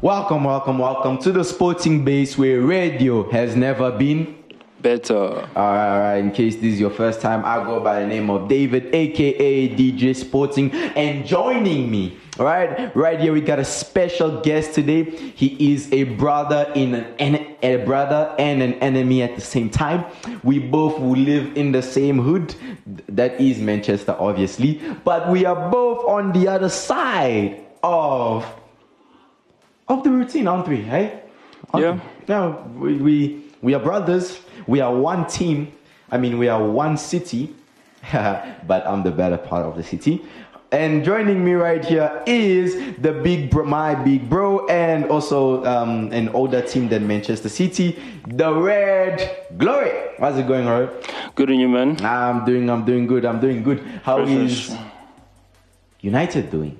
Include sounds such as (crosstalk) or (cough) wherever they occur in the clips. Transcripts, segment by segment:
Welcome, welcome, welcome to the sporting base where radio has never been better. All right, all right. In case this is your first time, I go by the name of David, aka DJ Sporting, and joining me, all right, right here we got a special guest today. He is a brother in an a brother and an enemy at the same time. We both will live in the same hood, that is Manchester, obviously, but we are both on the other side of of the routine, aren't we? Hey, yeah. No, we, we we are brothers. We are one team. I mean, we are one city. (laughs) but I'm the better part of the city. And joining me right here is the big bro, my big bro, and also um, an older team than Manchester City, the Red Glory. How's it going, Red? Good on you, man. I'm doing. I'm doing good. I'm doing good. How is United doing?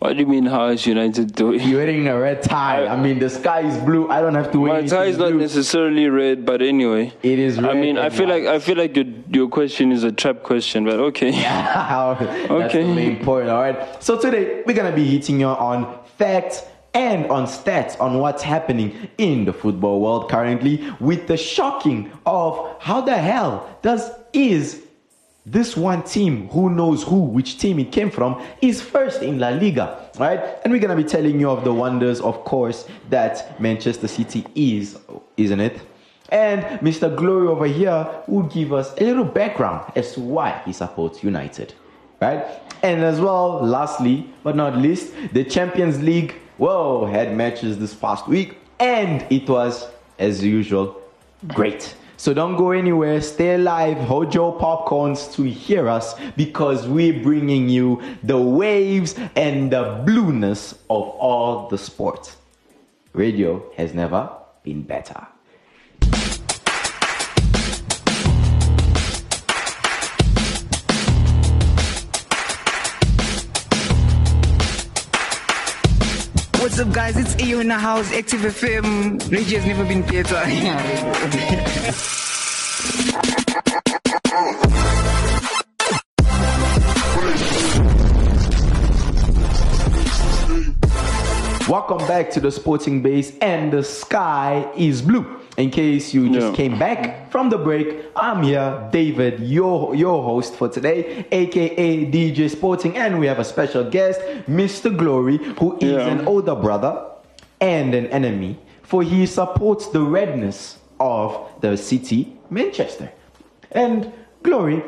What do you mean? How is United doing? You're wearing a red tie. I, I, mean, the sky is blue. I don't have to wear. My tie is not blue. necessarily red, but anyway, it is. Red. I mean, I feel white. like I feel like your your question is a trap question, but okay. (laughs) Yeah, that's okay. the main point. All right. So today we're gonna be hitting you on facts and on stats on what's happening in the football world currently, with the shocking of how the hell does is this one team, who knows who, which team it came from, is first in La Liga, right? And we're gonna be telling you of the wonders, of course, that Manchester City is, isn't it? And Mr. Glory over here will give us a little background as to why he supports United, right? And as well, lastly but not least, the Champions League, whoa, had matches this past week, and it was, as usual, great. So don't go anywhere. Stay alive. Hold your popcorns to hear us because we're bringing you the waves and the blueness of all the sports. Radio has never been better. What's up, guys? It's AO in the house, Active FM. Radio has never been better. (laughs) (laughs) Welcome back to the Sporting Base, and the sky is blue. In case you just yeah. came back from the break, I'm here, David, your your host for today, aka DJ Sporting, and we have a special guest, Mr. Glory, who is yeah. an older brother and an enemy, for he supports the redness of the city, Manchester. And Glory,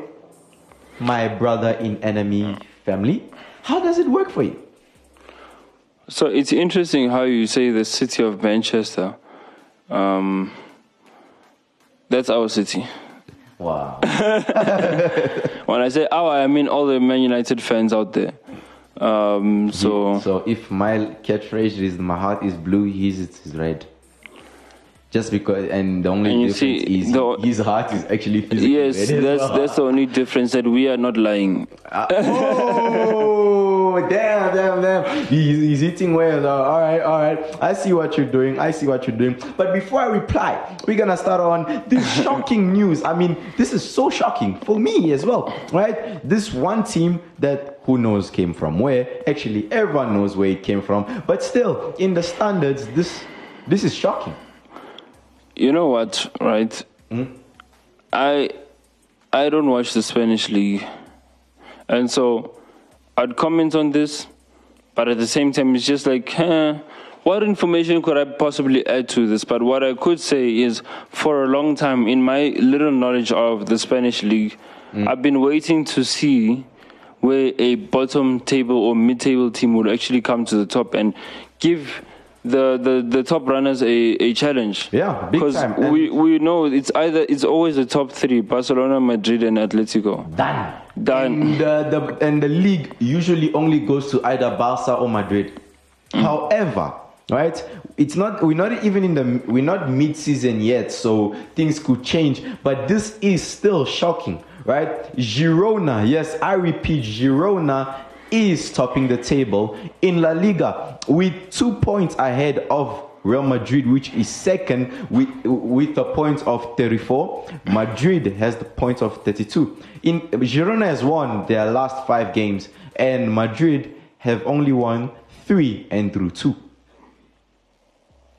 my brother in enemy mm. family, how does it work for you? So it's interesting how you say the city of Manchester. Um, that's our city. Wow. (laughs) when I say our, I mean all the Man United fans out there. Um, so, so if my catchphrase is "My heart is blue," his is red. Just because, and the only and difference see, is the, his heart is actually physically yes, red. Yes, that's that's the only difference that we are not lying. Uh, (laughs) oh, damn, damn, damn! He's, he's hitting well. All right, all right. I see what you're doing. I see what you're doing. But before I reply, we're gonna start on this (laughs) shocking news. I mean, this is so shocking for me as well, right? This one team that who knows came from where. Actually, everyone knows where it came from. But still, in the standards, this this is shocking. You know what, right? Mm-hmm. I I don't watch the Spanish league, and so I'd comment on this, but at the same time, it's just like, huh, what information could I possibly add to this? But what I could say is, for a long time, in my little knowledge of the Spanish league, mm. I've been waiting to see where a bottom table or mid table team would actually come to the top and give the, the, the top runners a, a challenge. Yeah, because we, we know it's either it's always the top three: Barcelona, Madrid, and Atletico. Done. Done. And the, the and the league usually only goes to either Barca or Madrid. Mm. However, right, it's not we're not even in the we're not mid-season yet, so things could change. But this is still shocking, right? Girona, yes, I repeat, Girona is topping the table in La Liga with two points ahead of Real Madrid, which is second with with a point of 34. Madrid has the point of 32. In Girona has won their last five games, and Madrid have only won three and drew two.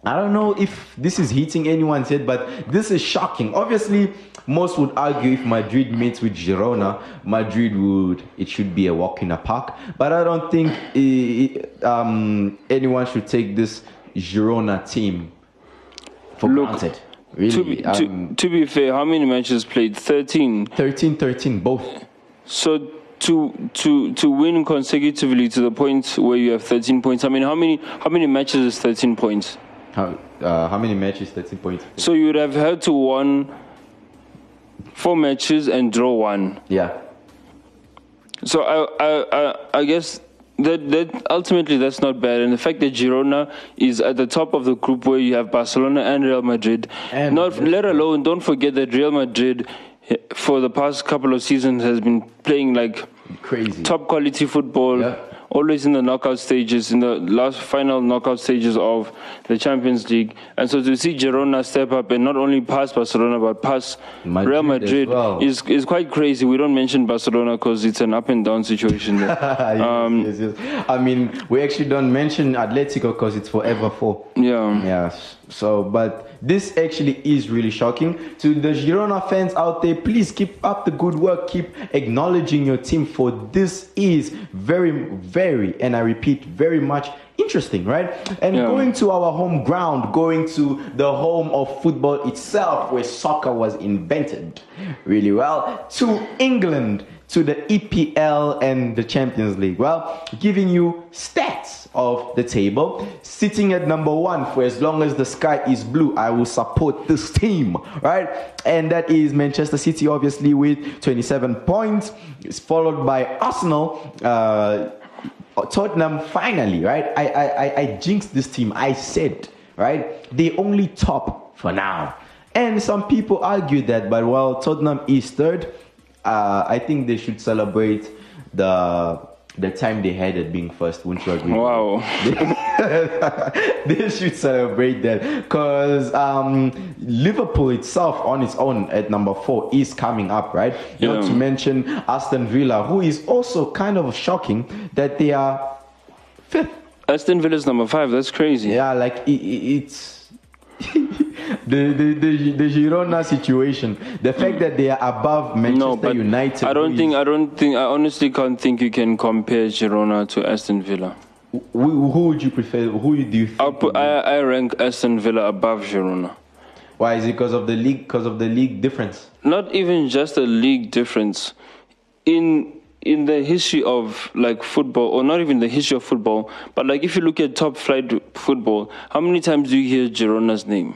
I don't know if this is hitting anyone's head, but this is shocking. Obviously, most would argue if Madrid meets with Girona, Madrid would it should be a walk in the park. But I don't think eh, um, anyone should take this Girona team for Look, granted. To Really, be, to, um, to be fair, how many matches played? 13. 13 13 both. So to to to win consecutively to the point where you have 13 points. I mean, how many how many matches is 13 points? How, uh, how many matches? 13 points. So you would have had to won four matches and draw one. Yeah. So I I I, I guess. That, that ultimately that's not bad, and the fact that Girona is at the top of the group where you have Barcelona and Real Madrid, And- not let alone don't forget that Real Madrid eh, for the past couple of seasons has been playing like Crazy. top quality football, Yeah. Always in the knockout stages, in the last final knockout stages of the Champions League. And so to see Girona step up and not only pass Barcelona but pass Madrid Real Madrid well. is is quite crazy. We don't mention Barcelona because it's an up and down situation there. (laughs) Yes, um, yes, yes. I mean, we actually don't mention Atletico because it's forever four. yeah. Yes. So, but this actually is really shocking to the Girona fans out there. Please keep up the good work. Keep acknowledging your team for this is very, very, and I repeat, very much interesting, right? And Yeah. going to our home ground, going to the home of football itself, where soccer was invented, really well, to England, to the EPL and the Champions League. Well, giving you stats of the table, sitting at number one for as long as the sky is blue, I will support this team, right? And that is Manchester City, obviously, with 27 points. It's followed by Arsenal. Uh, Tottenham finally, right? I, I, I, jinxed this team. I said, right? They only top for now. And some people argue that, but while Tottenham is third, uh, I think they should celebrate the the time they had at being first. Wouldn't you agree? Wow. (laughs) they should celebrate that because um, Liverpool itself on its own at number four is coming up, right? Not Yeah. to mention Aston Villa, who is also kind of shocking that they are fifth. Aston Villa's number five. That's crazy. Yeah, like it, it, it's the, the the the Girona situation. The fact that they are above Manchester No, United. I don't think I don't think I honestly can't think you can compare Girona to Aston Villa. who, who would you prefer? Who do you put, I, I rank Aston Villa above Girona. Why is it because of the league? Because of the league difference? Not even just a league difference. In in the history of like football, or not even the history of football, but like if you look at top flight football, how many times do you hear Girona's name?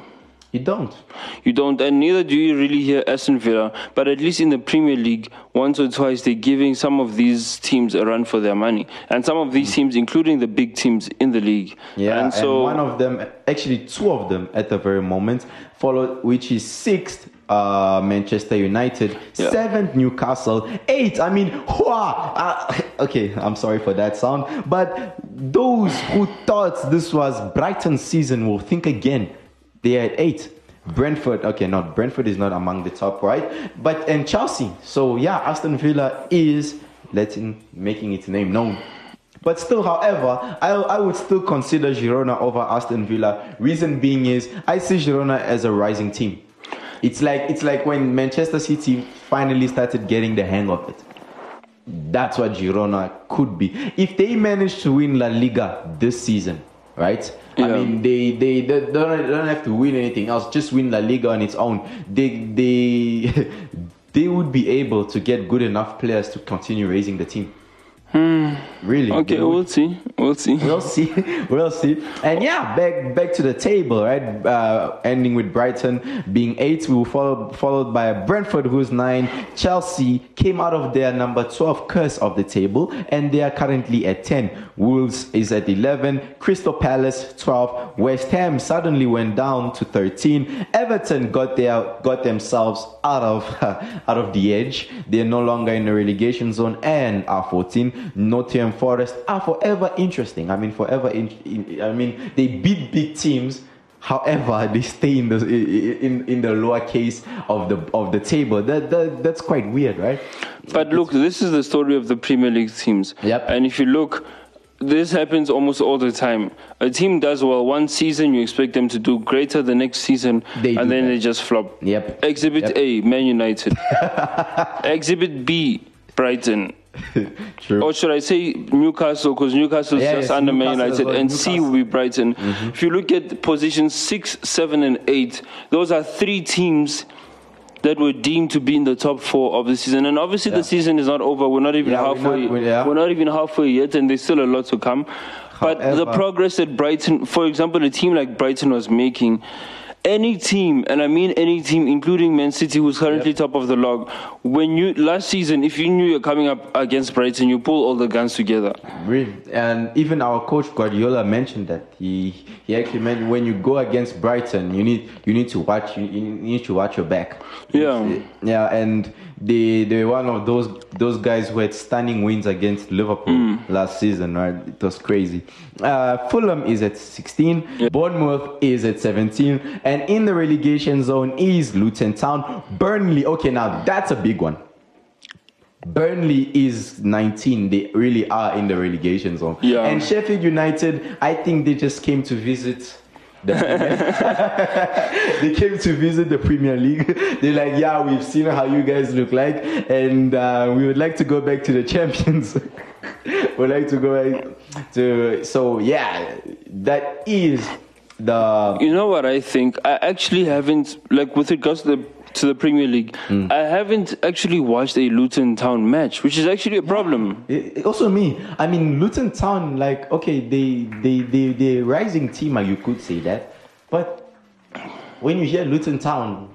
You don't. You don't, and neither do you really hear Aston Villa. But at least in the Premier League, once or twice they're giving some of these teams a run for their money, and some of these hmm. teams, including the big teams in the league. Yeah, and so one of them, actually two of them at the very moment, followed, which is sixth, uh, Manchester United, Yeah. seventh, Newcastle, eight. I mean, whoa, uh, (laughs) okay, I'm sorry for that sound, but those who thought this was Brighton's season will think again. They are at eight. Brentford, okay, not Brentford is not among the top, right? But and Chelsea. So yeah, Aston Villa is letting making its name known. But still, however, I, I would still consider Girona over Aston Villa. Reason being is I see Girona as a rising team. It's like it's like when Manchester City finally started getting the hang of it. That's what Girona could be if they manage to win La Liga this season, right? I mean, they, they they don't don't have to win anything else. Just win La Liga on its own. They they (laughs) they would be able to get good enough players to continue raising the team. Really? Okay, we'll see. We'll see. (laughs) We'll see. We'll see. And yeah, back back to the table, right? Uh, ending with Brighton being eight. We were followed followed by Brentford, who's nine. Chelsea came out of their number twelve curse of the table, and they are currently at ten. Wolves is at eleven. Crystal Palace twelve. West Ham suddenly went down to thirteen. Everton got their got themselves out of (laughs) out of the edge. They're no longer in the relegation zone and are fourteen. Nottingham Forest are forever interesting. I mean, forever. In, in, I mean, they beat big teams. However, (laughs) they stay in the in, in the lower case of the of the table. That, that that's quite weird, right? But look, this is the story of the Premier League teams. Yep. And if you look, this happens almost all the time. A team does well one season, you expect them to do greater the next season, They and then that. they just flop. Yep. Exhibit Yep. A, Man United. (laughs) Exhibit B, Brighton. (laughs) True. Or should I say Newcastle? Because Newcastle is Yeah, just it's under Man Newcastle United, well, and C will be Brighton. Mm-hmm. If you look at positions six, seven, and eight, those are three teams that were deemed to be in the top four of the season. And obviously, Yeah. the season is not over. We're not even Yeah, we're halfway. not- we- yeah. We're not even halfway yet, and there's still a lot to come. But the progress that Brighton, for example, a team like Brighton was making. Any team, and I mean any team, including Man City, who's currently top of the log, when you last season, if you knew you're coming up against Brighton, you pull all the guns together. Really, and even our coach Guardiola mentioned that he he actually meant when you go against Brighton, you need you need to watch you, you need to watch your back. Yeah. yeah, and they they're one of those those guys who had stunning wins against Liverpool last season. Right, it was crazy. Uh, Fulham is at 16, Bournemouth is at 17, and in the relegation zone is Luton Town, Burnley. Okay, now that's a big one. Burnley is 19. They really are in the relegation zone. Yeah. And Sheffield United, I think they just came to visit. The (laughs) they came to visit the Premier League. (laughs) They're like, yeah, we've seen how you guys look like, and uh, we would like to go back to the champions. (laughs) we'd like to go back to. So yeah, that is the You know what I think? I actually haven't, like, with regards to the to the Premier League, Hmm. I haven't actually watched a Luton Town match, which is actually a problem. It- also me. I mean, Luton Town, like, okay, they they they they rising team, uh, you could say that, but when you hear Luton Town,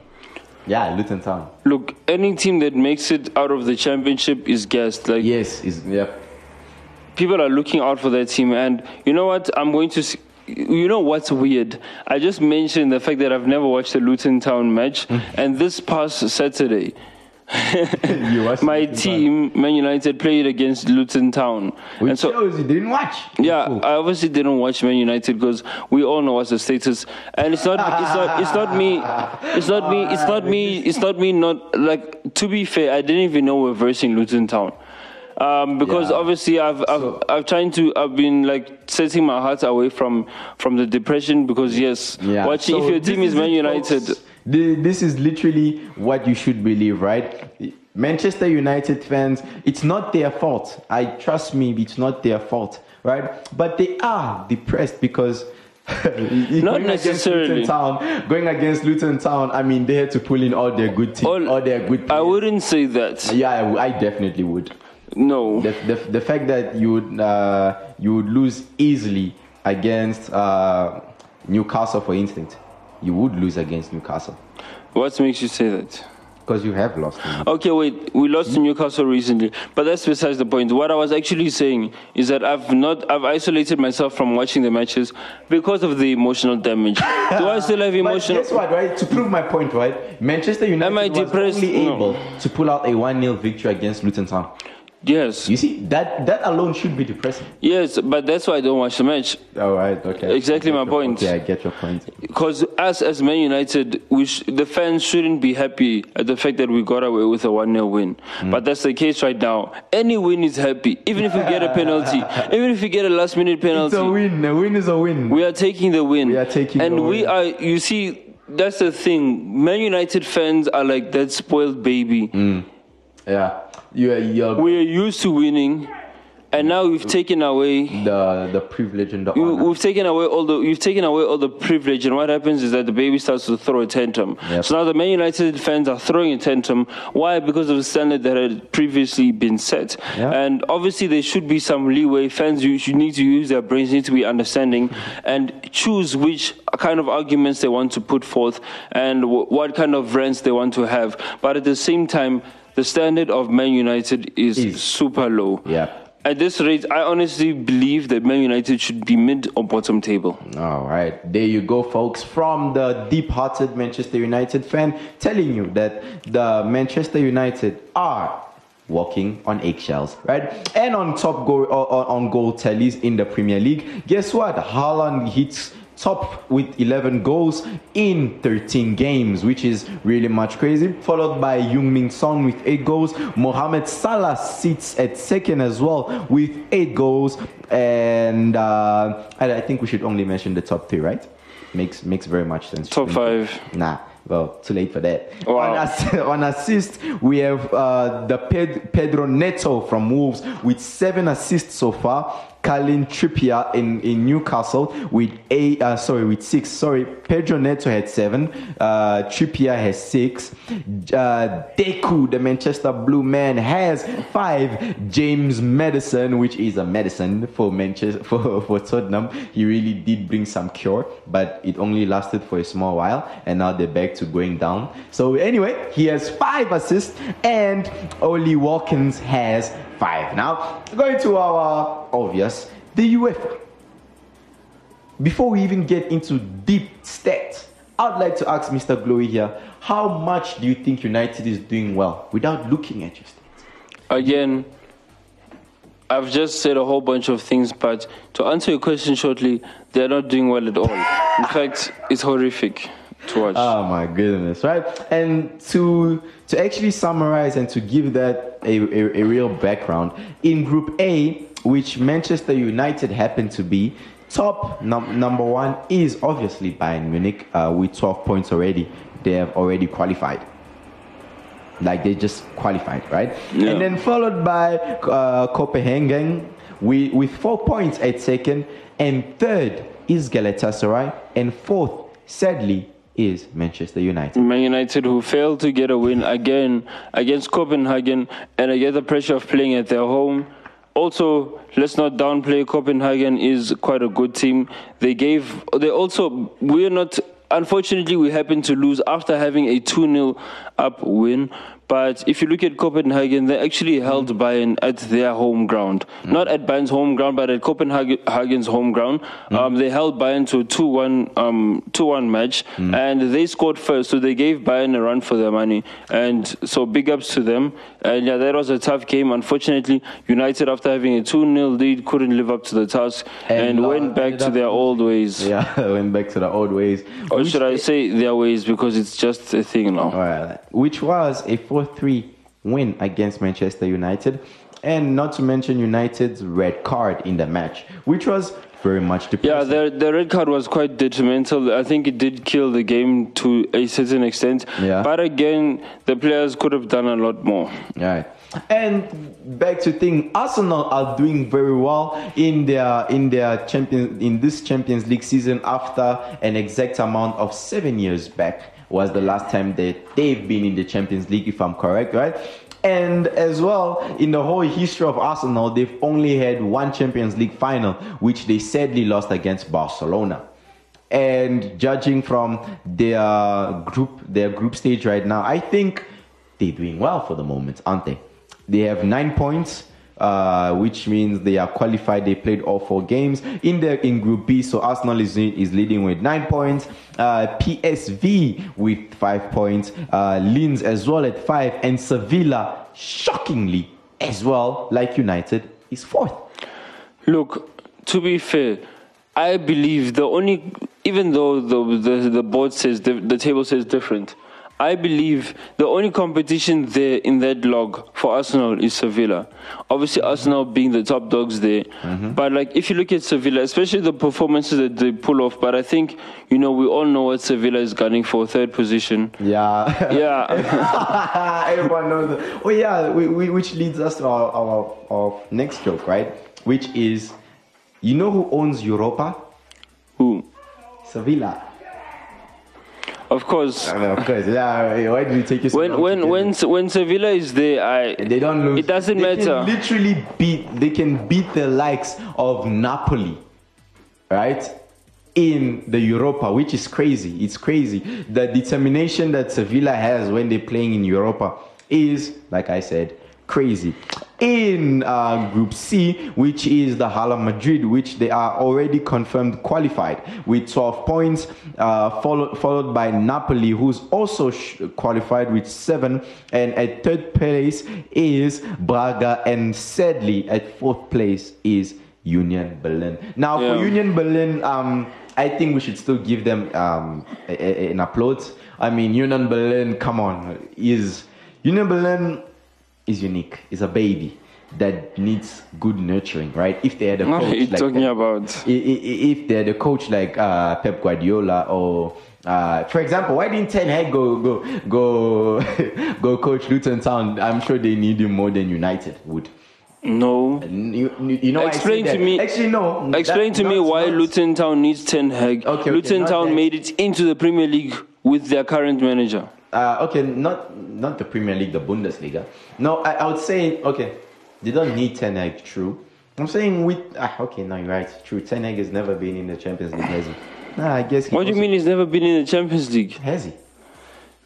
yeah, Luton Town, Look, any team that makes it out of the championship is gassed. Like, yes, is yeah, people are looking out for that team. And you know what? I'm going to. You know what's weird? I just mentioned the fact that I've never watched a Luton Town match, hmm. and this past Saturday, (laughs) (laughs) my team, Man United, played against Luton Town, which and so shows you didn't watch. Yeah, Cool. I obviously didn't watch Man United because we all know what's the status, and it's not, it's not, it's not me, it's not me, it's not me, it's not me. Not like to be fair, I didn't even know we're versing Luton Town, um, because Yeah. obviously I've, I've, So- I've trying to, I've been like setting my heart away from, from the depression because yes, Yeah. watching So if your team is Man United, folks. This is literally what you should believe, right? Manchester United fans, it's not their fault. I trust me, it's not their fault, right? But they are depressed because (laughs) going against necessarily. Town, going against Luton Town, I mean, they had to pull in all their good team, all, all, their good. I wouldn't say that. Yeah, I definitely would. No, The, the, the fact that you would uh, you would lose easily against uh, Newcastle, for instance, you would lose against Newcastle what makes you say that? because you have lost. Okay, wait. We lost to Newcastle recently, but that's besides the point. What I was actually saying is that I've not, I've isolated myself from watching the matches because of the emotional damage. (laughs) Do I still have emotional? But guess what, right? To prove my point, right? Manchester United Am I was depressed? only No. able to pull out a 1 0 victory against Luton Town. Yes, You see, that, that alone should be depressing. yes, but that's why I don't watch the match All right, okay. Exactly my your point. Yeah, I get your point. because us as Man United, we sh- the fans shouldn't be happy at the fact that we got away with a one 0 win. Mm. But that's the case right now. Any win is happy, even if we get a (laughs) penalty, even if we get a last minute penalty. It's a win. A win is a win. We are taking the win. We are taking and we win. are. You see, that's the thing. Man United fans are like that spoiled baby. Yeah. You're, you're, We are used to winning, and now we've taken away the the privilege and the you, honor. we've taken away all the you've taken away all the privilege, and what happens is that the baby starts to throw a tantrum. Yep. So now the Man United fans are throwing a tantrum. Why? Because of the standard that had previously been set, Yeah. and obviously there should be some leeway. Fans, you should need to use their brains, need to be understanding, and choose which kind of arguments they want to put forth and w- what kind of rants they want to have. But at the same time, the standard of Man United is, Is- super low. Yeah. At this rate, I honestly believe that Man United should be mid or bottom table. All right, there you go, folks. From the deep-hearted Manchester United fan, telling you that the Manchester United are walking on eggshells, right? And on top goal uh, on, on goal tallies in the Premier League, guess what? Haaland hits top with 11 goals in 13 games, which is really much crazy. Followed by Heung-Min Son with 8 goals. Mohamed Salah sits at second as well with 8 goals. And uh, I, I think we should only mention the top 3, right? Makes makes very much sense. Top five. Nah, well, too late for that. Wow. On, ass- (laughs) on assist, we have uh, the Ped- Pedro Neto from Wolves with seven assists so far. Colin Trippier in, in Newcastle with eight, uh, sorry, with six. Sorry, Pedro Neto had seven. Uh, Trippier has six. Uh, Doku, the Manchester Blue Man, has five. James Maddison, which is a medicine for Manchester (laughs) for, for Tottenham, he really did bring some cure, but it only lasted for a small while, and now they're back to going down. So anyway, he has five assists, and Ollie Watkins has five. Now going to our obvious, the UEFA. Before we even get into deep stats, I'd like to ask Mr. Glory here, how much do you think United is doing well without looking at your stats? Again, I've just said a whole bunch of things, but to answer your question shortly, they're not doing well at all. In fact, it's horrific to watch. Oh my goodness, right? And to to actually summarize and to give that a, a, a real background, in Group A, which Manchester United happen to be, top num- number one is obviously Bayern Munich uh, with 12 points already. They have already qualified. Like they just qualified, right? Yeah. And then followed by uh, Copenhagen with, with four points at second, and third is Galatasaray, and fourth, sadly, is Manchester United. Man United, who failed to get a win again against Copenhagen and against the pressure of playing at their home. Also, let's not downplay Copenhagen is quite a good team. They gave, they also, we're not, unfortunately, we happened to lose after having a 2 0 up win. But if you look at Copenhagen, they actually held Bayern at their home ground. Not at Bayern's home ground, but at Copenhagen's home ground. Um, they held Bayern to a 2 1 um, 2-1 match, and they scored first, so they gave Bayern a run for their money. And so big ups to them. And yeah, that was a tough game. Unfortunately, United, after having a 2 0 lead, couldn't live up to the task And, and, uh, went back (laughs) (laughs) to their old ways. Yeah, went back to the old ways. Or Which- should I say their ways because it's just a thing now. Alright, which was a 4 3 win against Manchester United, and not to mention United's red card in the match, which was very much Yeah, the the red card was quite detrimental. I think it did kill the game to a certain extent. Yeah. But again, the players could have done a lot more. Right. And back to thing, Arsenal are doing very well in their in their champion in this Champions League season after an exact amount of seven years back was the last time that they've been in the Champions League, if I'm correct, right? And as well, in the whole history of Arsenal, they've only had one Champions League final, which they sadly lost against Barcelona. And judging from their group, their group stage right now, I think they're doing well for the moment, aren't they? They have nine points, uh, which means they are qualified. They played all four games in the in Group B. So Arsenal is is leading with nine points. Uh, PSV with five points. Uh, Lens as well at five, and Sevilla shockingly as well, like United, is fourth. Look, to be fair, I believe the only, even though the the, the board says the, the table says different, I believe the only competition there in that log for Arsenal is Sevilla. Obviously, Arsenal being the top dogs there. Mm-hmm. But like, if you look at Sevilla, especially the performances that they pull off, but I think you know we all know what Sevilla is gunning for third position. Yeah. Yeah, (laughs) Everyone knows. That. Oh yeah, we, we, which leads us to our, our our next joke, right? Which is, you know who owns Europa? who? Sevilla. Of course. I mean, of course. Yeah. Why do you take so When when when it? when Sevilla is there, I they don't lose, It doesn't they matter. Can literally beat. They can beat the likes of Napoli, right? In the Europa, which is crazy. It's crazy. The determination that Sevilla has when they're playing in Europa is, like I said, crazy. In uh, Group C, which is the Hala Madrid, which they are already confirmed qualified with 12 points, uh, followed, followed by Napoli, who's also sh- qualified with seven, and at third place is Braga, and sadly, at fourth place is Union Berlin. Now, Yeah. for Union Berlin, um, I think we should still give them um, a- a- an applause. I mean, Union Berlin, come on, is Union Berlin is unique. It's a baby that needs good nurturing, right? If they had a coach are you like talking about? If they're the coach like uh, Pep Guardiola or uh, for example, why didn't Ten Hag go go go (laughs) go coach Luton Town? I'm sure they need him more than United would. No. You, you know, I Explain to that. me- Actually, no. Explain to me why not- Luton Town needs Ten Hag. Okay, okay, Luton Town that. made it into the Premier League with their current manager. Uh, okay, not not the Premier League, the Bundesliga. No, I, I would say okay, they don't need Ten Hag. True. I'm saying with ah, okay, no, you're right. True, Ten Hag has never been in the Champions League, has he? Nah, I guess. What do you mean he's never been in the Champions League? Has he?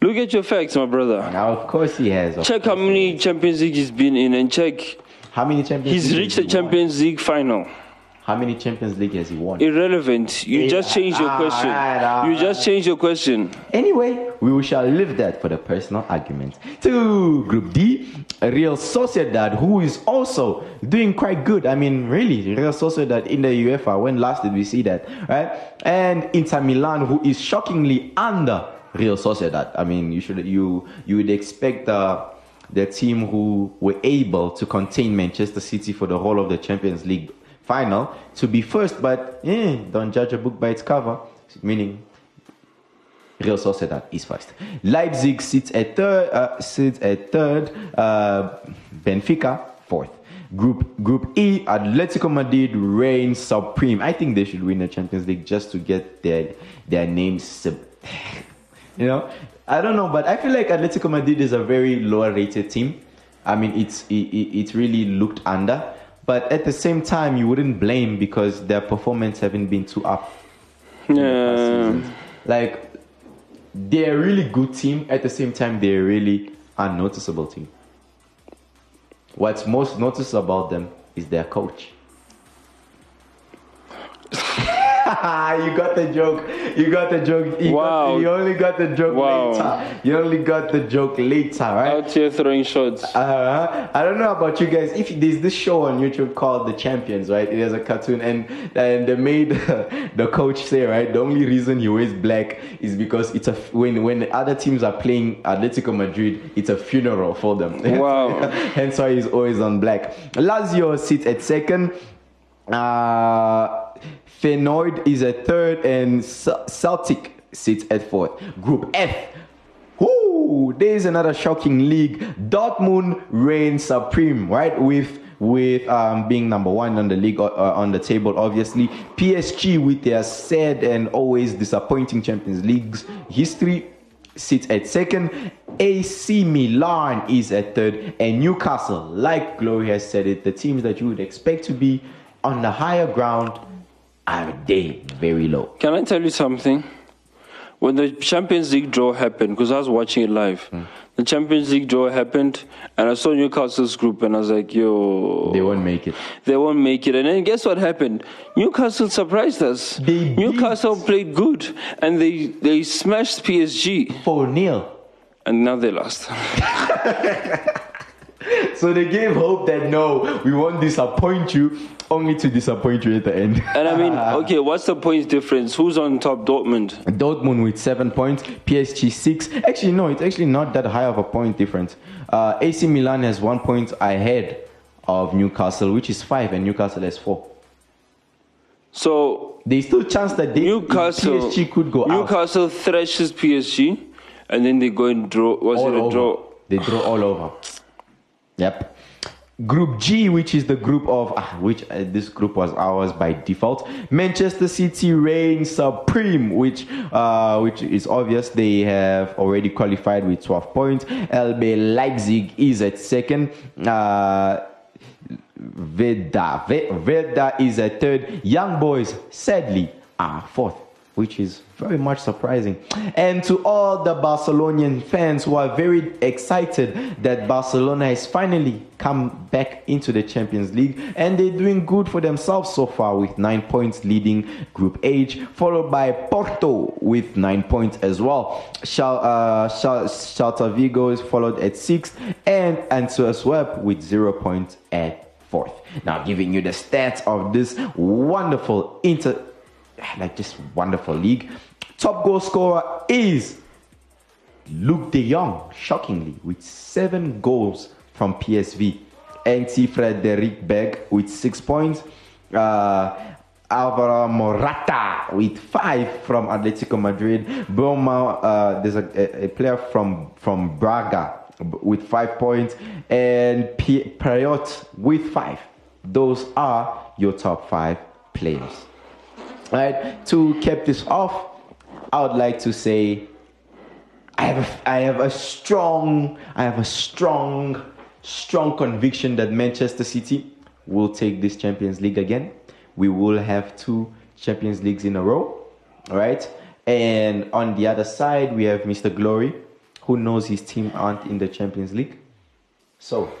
Look at your facts, my brother. Now, of course he has. Check how many. Champions League he's been in and check How many Champions? he's League reached the he won? Champions League final. How many Champions League has he won? Irrelevant. You Yeah, just changed your ah, question. right, ah, You just changed your question. Anyway, we shall leave that for the personal argument. To Group D, Real Sociedad, who is also doing quite good. I mean, really, Real Sociedad in the UEFA. When last did we see that, right? And Inter Milan, who is shockingly under Real Sociedad. I mean, you should you you would expect uh, the team who were able to contain Manchester City for the whole of the Champions League final to be first, but eh, don't judge a book by its cover. Meaning Real Sociedad is first. Leipzig sits at third. Uh, sits at third. Uh, Benfica fourth. Group Group E, Atletico Madrid reigns supreme. I think they should win the Champions League just to get their their names. sub- (laughs) You know, I don't know, but I feel like Atletico Madrid is a very lower rated team. I mean, it's it, it, it really looked under, but at the same time, you wouldn't blame because their performance haven't been too up in the past Yeah. Like they're a really good team. At the same time, they're a really unnoticeable team. What's most noticeable about them is their coach. (laughs) you got the joke. You got the joke. You, Wow. got, you only got the joke Wow. later. You only got the joke later, right? Out here throwing shots. Uh, I don't know about you guys. If there's this show on YouTube called The Champions, right? There's a cartoon, and and they made (laughs) the coach say, right, the only reason he wears black is because it's a when when other teams are playing Atletico Madrid, it's a funeral for them. (laughs) Wow. Hence why he's always on black. Lazio sits at second. Uh, Feyenoord is at third, and Celtic sits at fourth. Group F. Whoo, there's another shocking league. Dortmund reigns supreme, right? With with um, being number one on the league uh, on the table, obviously. PSG with their sad and always disappointing Champions Leagues history sits at second. AC Milan is at third, and Newcastle, like Glory has said it, the teams that you would expect to be on the higher ground are they very low. Can I tell you something? When the Champions League draw happened, because I was watching it live, Hmm. the Champions League draw happened, and I saw Newcastle's group, and I was like, yo, They won't make it. they won't make it. And then guess what happened? Newcastle surprised us. They beat- Newcastle played good, and they, they smashed PSG, 4 0. and now they lost. (laughs) (laughs) so they gave hope that no, we won't disappoint you, only to disappoint you at the end. And I mean, (laughs) okay, what's the points difference? Who's on top? Dortmund. Dortmund with seven points, PSG six. Actually, no, it's actually not that high of a point difference. Uh, AC Milan has one point ahead of Newcastle, which is five, and Newcastle has four. So There's still chance that they, Newcastle, PSG could go out. Newcastle thrashes PSG, and then they go and draw. Was all it a over. draw? They draw all over. Yep. Group G, which is the group of ah, which uh, this group was ours by default. Manchester City reign supreme, which uh, which is obvious. They have already qualified with 12 points. LB Leipzig is at second. Uh, Veda Ve- Veda is at third. Young Boys, sadly, are fourth, which is very much surprising. And to all the Barcelonian fans who are very excited that Barcelona has finally come back into the Champions League and they're doing good for themselves so far with nine points leading Group H, followed by Porto with nine points as well. Shal, uh, Vigo is followed at sixth and Antwerp with zero points at fourth. Now giving you the stats of this wonderful inter like just wonderful league. Top goal scorer is Luuk De Jong, shockingly, with seven goals from PSV. NT Frederic Berg with six points. Uh, Alvaro Morata with five from Atletico Madrid. Bruma, uh, there's a, a, player from, from Braga with five points. And P- Prayot with five. Those are your top five players. Right to cap this off, I would like to say I have a, I have a strong I have a strong strong conviction that Manchester City will take this Champions League again. We will have two Champions Leagues in a row, all right? And on the other side, we have Mr. Glory, who knows his team aren't in the Champions League. So,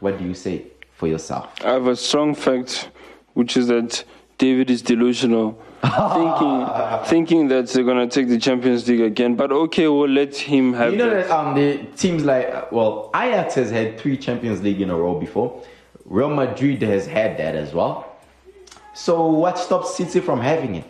what do you say for yourself? I have a strong fact, which is that David is delusional, thinking thinking that they're gonna take the Champions League again. But okay, we'll let him have You know that. that um the teams like well Ajax has had three Champions League in a row before. Real Madrid has had that as well. So what stops City from having it?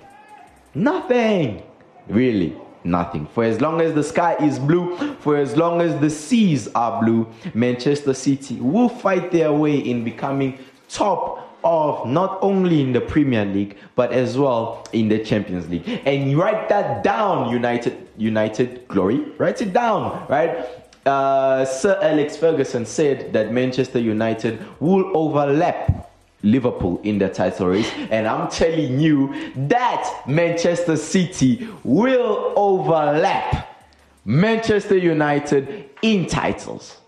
Nothing. Really, nothing. For as long as the sky is blue, for as long as the seas are blue, Manchester City will fight their way in becoming top of not only in the Premier League but as well in the Champions League. And write that down, United United Glory. Write it down, right? Uh, Sir Alex Ferguson said that Manchester United will overlap Liverpool in the title race, and I'm telling you that Manchester City will overlap Manchester United in titles.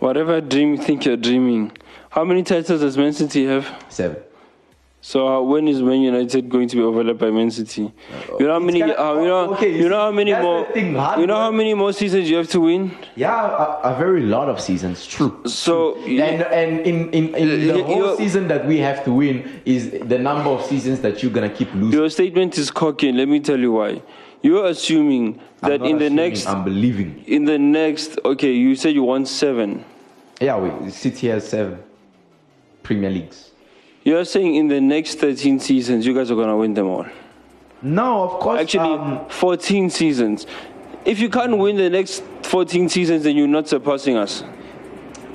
Whatever dream you think you're dreaming. How many titles does Man City have? Seven. So uh, when is Man United going to be overlapped by Man City? You know how many? kinda- uh, you know, okay, you you know see, how many more? thing, You know how many more seasons you have to win? Yeah, a, a very lot of seasons. True. So And, and in, in, in the You- whole season that we have to win is the number of seasons that you're gonna keep losing. your statement is cocky. Let me tell you why. You're assuming that in the assuming, next, I'm believing. in the next, okay, you said you want seven. Yeah, we City has seven Premier Leagues. You're saying in the next 13 seasons, you guys are gonna win them all. No, of course. Actually, um, 14 seasons. If you can't win the next 14 seasons, then you're not surpassing us.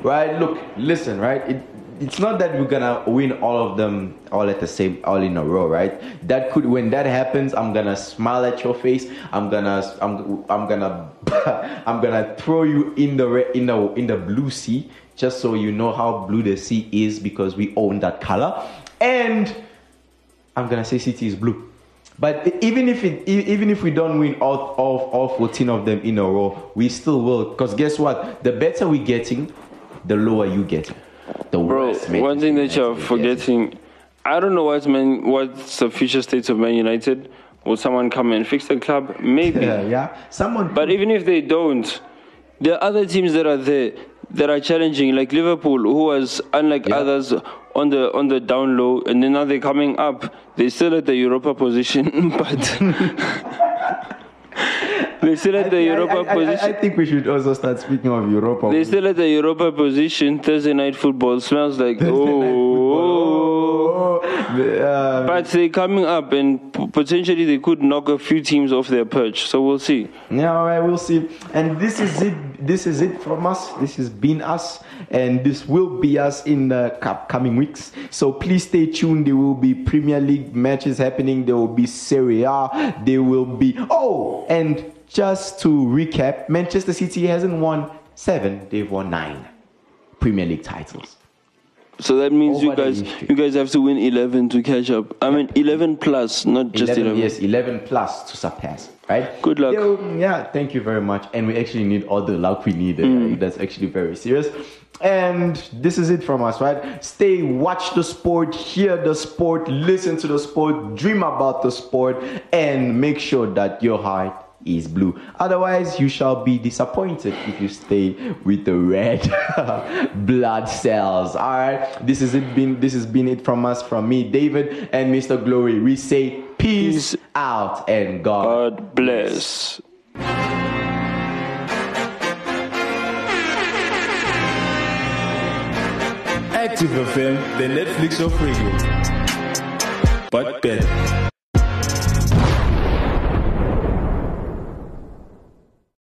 Right, look, listen, right? It, it's not that we're gonna win all of them all at the same, all in a row, right? That could, when that happens, I'm gonna smile at your face. I'm gonna, I'm, I'm gonna, (laughs) I'm gonna throw you in the in the in the blue sea, just so you know how blue the sea is because we own that color. And I'm gonna say City is blue. But even if it, even if we don't win all, all, all 14 of them in a row, we still will. Because guess what? The better we're getting, the lower you get. The Bro, one thing that you're forgetting, I don't know what's Man, what's the future state of Man United. Will someone come and fix the club? Maybe. (laughs) Yeah, yeah. Someone. But even if they don't, there are other teams that are there that are challenging, like Liverpool, who was unlike Yeah. others on the on the down low, and then now they're coming up. They're still at the Europa position, (laughs) but (laughs) They still at the I- Europa I, I, I, position. I think we should also start speaking of Europa. They still at the Europa position. Thursday night football smells like oh. Uh, But they're coming up, and potentially they could knock a few teams off their perch. So we'll see. Yeah, all right, we'll see. And this is it. This is it from us. This has been us, and this will be us in the coming weeks. So please stay tuned. There will be Premier League matches happening. There will be Serie A. There will be oh, and just to recap, Manchester City hasn't won seven. They've won nine Premier League titles. So that means you Over guys, you guys have to win 11 to catch up. I mean, 11 plus, not just 11, 11. yes, 11 plus to surpass, right? Good luck. Yeah, yeah, thank you very much. And we actually need all the luck we need. uh, That's actually very serious. And this is it from us, right? Stay, watch the sport, hear the sport, listen to the sport, dream about the sport, and make sure that your heart is blue. Otherwise, you shall be disappointed if you stay with the red (laughs) blood cells. All right, this is it. Been this has been it from us, from me, David, and Mr. Glory. We say peace, Peace. out and God. God bless. Active FM, the Netflix of radio. But better.